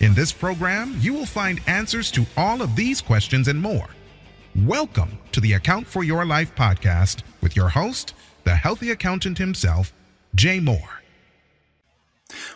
In this program, you will find answers to all of these questions and more. Welcome to the Account for Your Life podcast with your host, the healthy accountant himself, Jay Moore.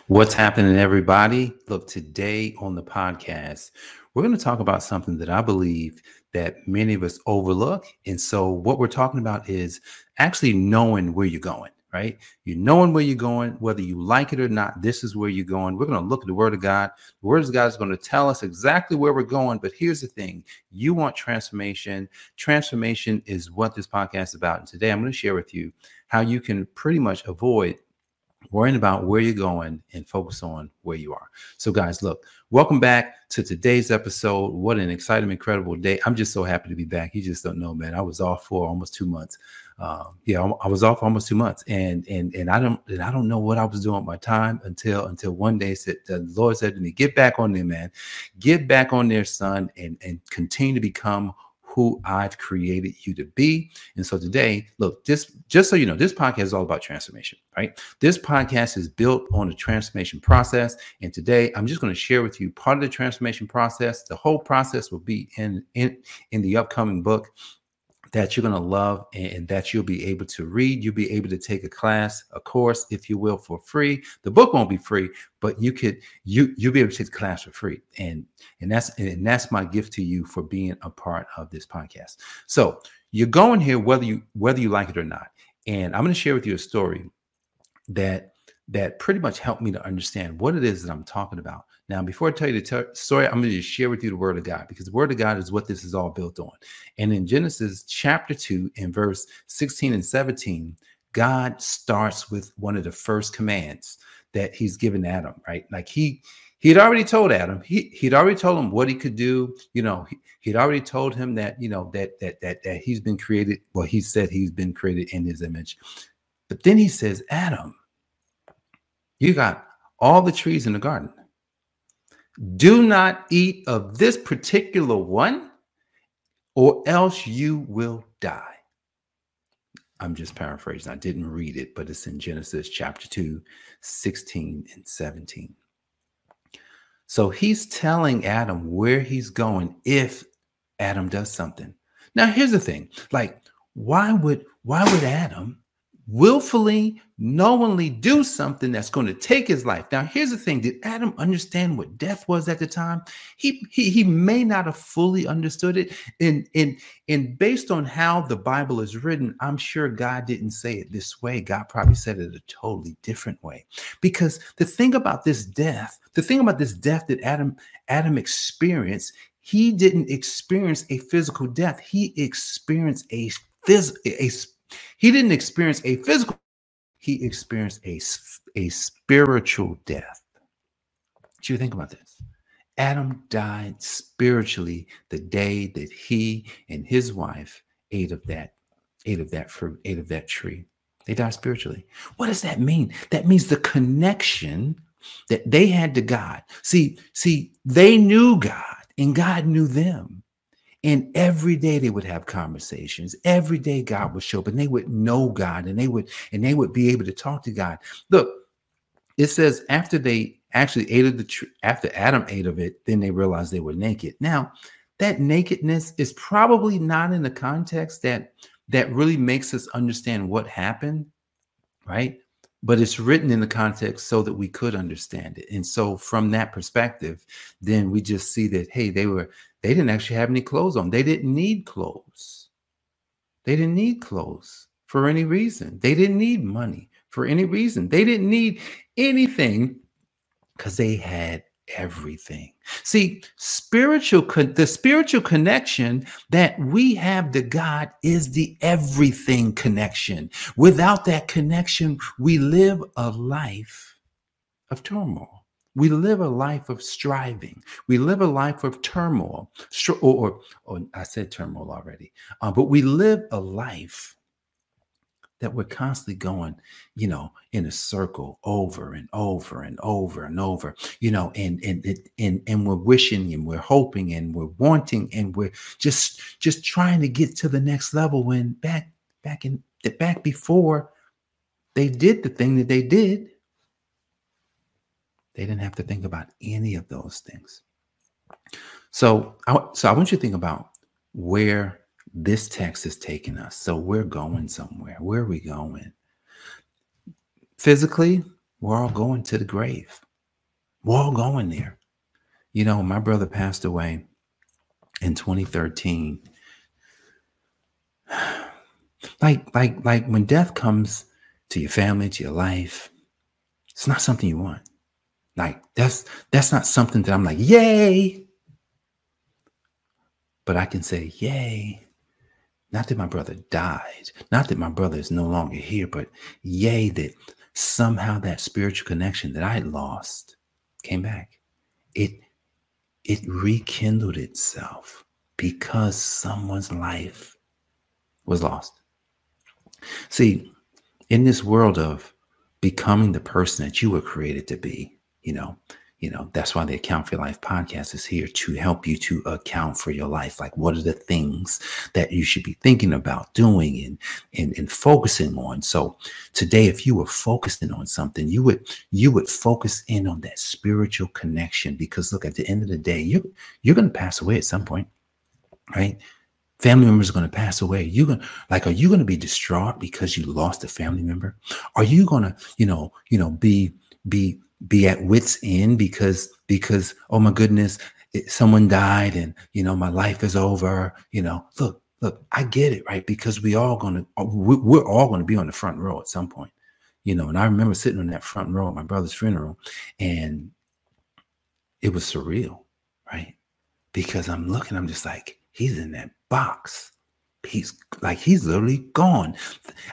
What's happening, everybody? Look, today on the podcast, we're going to talk about something that I believe that many of us overlook. And so, what we're talking about is actually knowing where you're going right? You're knowing where you're going, whether you like it or not, this is where you're going. We're going to look at the word of God. The word of God is going to tell us exactly where we're going. But here's the thing you want transformation. Transformation is what this podcast is about. And today I'm going to share with you how you can pretty much avoid worrying about where you're going and focus on where you are. So, guys, look, welcome back to today's episode. What an exciting, incredible day. I'm just so happy to be back. You just don't know, man. I was off for almost two months um, yeah, I was off almost two months, and and and I don't and I don't know what I was doing my time until until one day said the Lord said to me, "Get back on there, man. Get back on there, son, and and continue to become." who I've created you to be. And so today, look, just just so you know, this podcast is all about transformation, right? This podcast is built on the transformation process. And today I'm just going to share with you part of the transformation process. The whole process will be in in in the upcoming book that you're going to love and that you'll be able to read. You'll be able to take a class, a course, if you will, for free. The book won't be free, but you could you you'll be able to take the class for free. And and that's and that's my gift to you for being a part of this podcast. So you're going here whether you whether you like it or not. And I'm going to share with you a story that that pretty much helped me to understand what it is that I'm talking about. Now, before I tell you the story, I'm going to share with you the word of God because the word of God is what this is all built on. And in Genesis chapter 2, in verse 16 and 17, God starts with one of the first commands that he's given Adam, right? Like he he had already told Adam, he he'd already told him what he could do. You know, he, he'd already told him that, you know, that that that that he's been created. Well, he said he's been created in his image. But then he says, Adam, you got all the trees in the garden. Do not eat of this particular one, or else you will die. I'm just paraphrasing. I didn't read it, but it's in Genesis chapter 2, 16 and 17. So he's telling Adam where he's going if Adam does something. Now here's the thing. Like why would why would Adam willfully, knowingly do something that's going to take his life. Now, here's the thing: Did Adam understand what death was at the time? He he, he may not have fully understood it. And, and, and based on how the Bible is written, I'm sure God didn't say it this way. God probably said it a totally different way. Because the thing about this death, the thing about this death that Adam Adam experienced, he didn't experience a physical death. He experienced a phys- a he didn't experience a physical, he experienced a, a spiritual death. What you think about this? Adam died spiritually the day that he and his wife ate of that, ate of that fruit, ate of that tree. They died spiritually. What does that mean? That means the connection that they had to God. See, see, they knew God and God knew them. And every day they would have conversations. Every day God would show up and they would know God and they would and they would be able to talk to God. Look, it says after they actually ate of the tree, after Adam ate of it, then they realized they were naked. Now, that nakedness is probably not in the context that that really makes us understand what happened, right? But it's written in the context so that we could understand it. And so from that perspective, then we just see that hey, they were they didn't actually have any clothes on. They didn't need clothes. They didn't need clothes for any reason. They didn't need money for any reason. They didn't need anything because they had everything. See, spiritual the spiritual connection that we have to God is the everything connection. Without that connection, we live a life of turmoil. We live a life of striving. We live a life of turmoil. Or, or, or I said turmoil already, uh, but we live a life that we're constantly going, you know, in a circle over and over and over and over, you know, and and and and we're wishing and we're hoping and we're wanting and we're just just trying to get to the next level when back back in back before they did the thing that they did, they didn't have to think about any of those things. So, I, so I want you to think about where this text is taking us. So we're going somewhere. Where are we going? Physically, we're all going to the grave. We're all going there. You know, my brother passed away in 2013. Like, like, like when death comes to your family, to your life, it's not something you want. Like that's that's not something that I'm like, yay. But I can say, yay. Not that my brother died, not that my brother is no longer here, but yay, that somehow that spiritual connection that I had lost came back. It it rekindled itself because someone's life was lost. See, in this world of becoming the person that you were created to be, you know, you know, that's why the Account for Your Life podcast is here to help you to account for your life. Like, what are the things that you should be thinking about doing and, and, and focusing on? So today, if you were focusing on something, you would, you would focus in on that spiritual connection because look, at the end of the day, you, you're going to pass away at some point, right? family members are going to pass away you're going to like are you going to be distraught because you lost a family member are you going to you know you know be be be at wits end because because oh my goodness it, someone died and you know my life is over you know. Look look i get it right? Because we all uh, we're all to be on the front row at some point you know. And i remember sitting on that front row at my brother's funeral and it was surreal right? Because i'm looking i'm just like he's in that box he's like he's literally gone.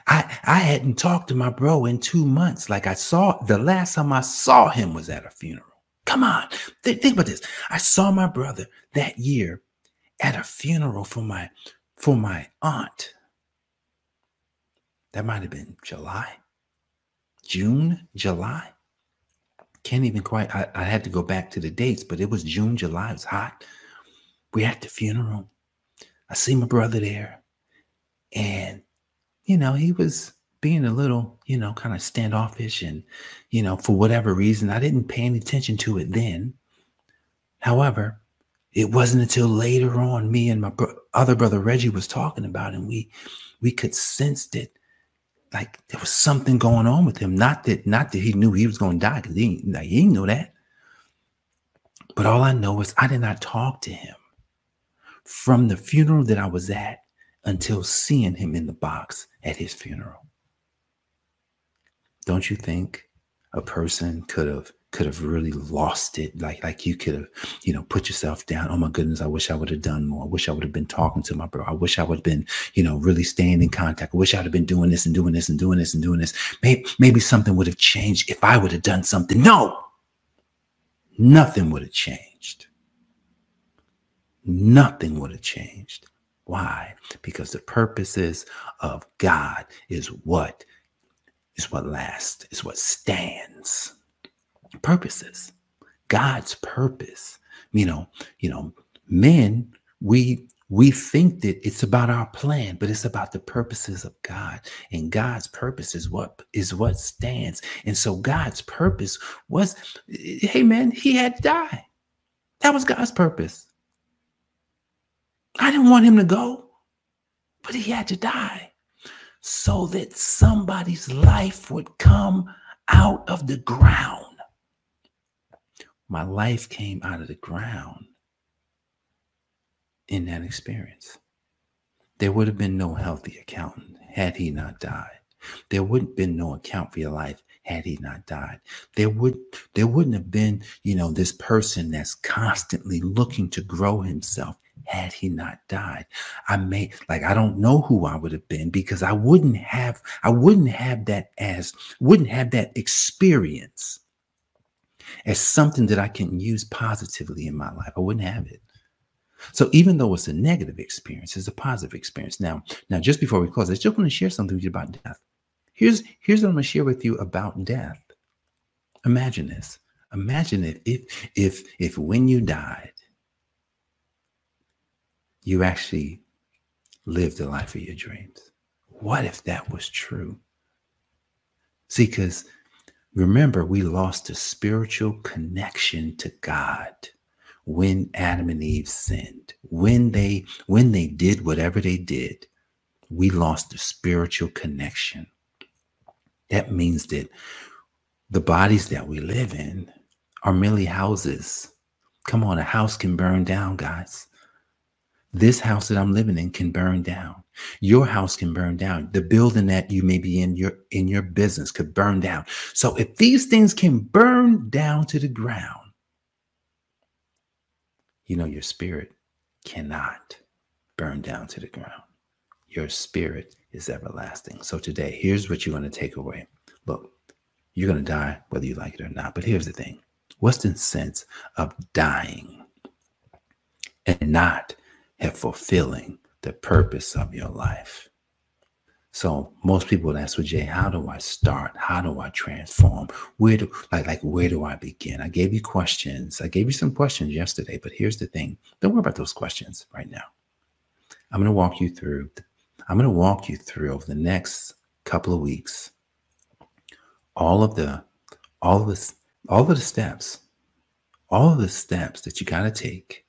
I i hadn't talked to my bro in two months. Like i saw the last time i saw him was at a funeral. Come on. Th- think about this. I saw my brother that year at a funeral for my for my aunt. That might have been july june july. Can't even quite I, I had to go back to the dates but it was june july it was hot. We at the funeral. I see my brother there and, you know, he was being a little, you know, kind of standoffish. And, you know, for whatever reason, I didn't pay any attention to it then. However, it wasn't until later on me and my bro- other brother Reggie was talking about, it, and we we could sense it like there was something going on with him. Not that not that he knew he was going to die because he like, he didn't know that. But all I know is I did not talk to him from the funeral that I was at until seeing him in the box at his funeral. Don't you think a person could have could have really lost it? Like like you could have you know put yourself down. Oh my goodness i wish i would have done more. I wish i would have been talking to my bro. I wish i would have been you know really staying in contact. I wish i'd have been doing this and doing this and doing this and doing this. Maybe maybe something would have changed if i would have done something. No! Nothing would have changed. Nothing would have changed why? Because the purposes of God is what is what lasts, is what stands. Purposes. God's purpose. You know, you know, men, we we think that it's about our plan, but it's about the purposes of God. And God's purpose is what is what stands. And so God's purpose was, hey man, he had to die. That was God's purpose. I didn't want him to go, but he had to die so that somebody's life would come out of the ground. My life came out of the ground in that experience. There would have been no healthy accountant had he not died. There wouldn't have been no account for your life had he not died. There would there wouldn't have been, you know, this person that's constantly looking to grow himself had he not died. I may like I don't know who I would have been because I wouldn't have I wouldn't have that as wouldn't have that experience as something that I can use positively in my life, I wouldn't have it. So even though it's a negative experience, it's a positive experience. Now, now just before we close, I just want to share something with you about death. Here's here's what I'm going to share with you about death. Imagine this. Imagine if if if if when you died, you actually lived the life of your dreams. What if that was true? See, because remember, we lost a spiritual connection to God when Adam and Eve sinned. When they when they did whatever they did, we lost the spiritual connection. That means that the bodies that we live in are merely houses. Come on, a house can burn down, guys. This house that I'm living in can burn down. Your house can burn down. The building that you may be in your in your business could burn down. So if these things can burn down to the ground, you know your spirit cannot burn down to the ground. Your spirit is everlasting. So today, here's what you're going to take away. Look, you're going to die whether you like it or not. But here's the thing what's the sense of dying and not have fulfilling the purpose of your life? So most people would ask, well, Jay, how do I start? How do I transform? Where do like like where do I begin? I gave you questions. I gave you some questions yesterday, but here's the thing. Don't worry about those questions right now. I'm going to walk you through. I'm going to walk you through over the next couple of weeks all of the all of this all of the steps all of the steps that you got to take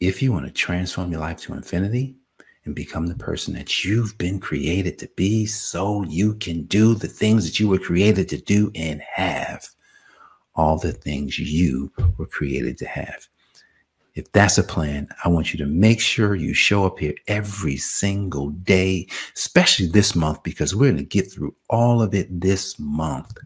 if you want to transform your life to infinity and become the person that you've been created to be so you can do the things that you were created to do and have all the things you were created to have if that's a plan, I want you to make sure you show up here every single day, especially this month, because we're going to get through all of it this month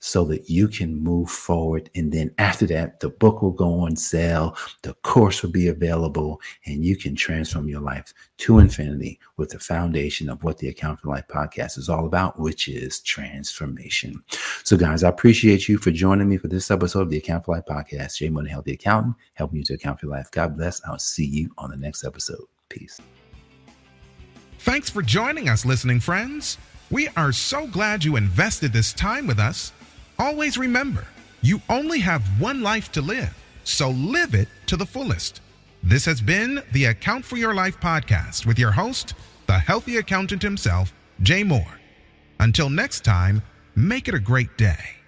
so that you can move forward. And then after that, the book will go on sale, the course will be available, and you can transform your life to infinity with the foundation of what the Account for Life podcast is all about, which is transformation. So, guys, I appreciate you for joining me for this episode of the Account for Life podcast. Jay Money Healthy Accountant, helping you to account for your life. God bless. I'll see you on the next episode. Peace. Thanks for joining us, listening friends. We are so glad you invested this time with us. Always remember, you only have one life to live, so live it to the fullest. This has been the Account for Your Life podcast with your host, the healthy accountant himself, Jay Moore. Until next time, make it a great day.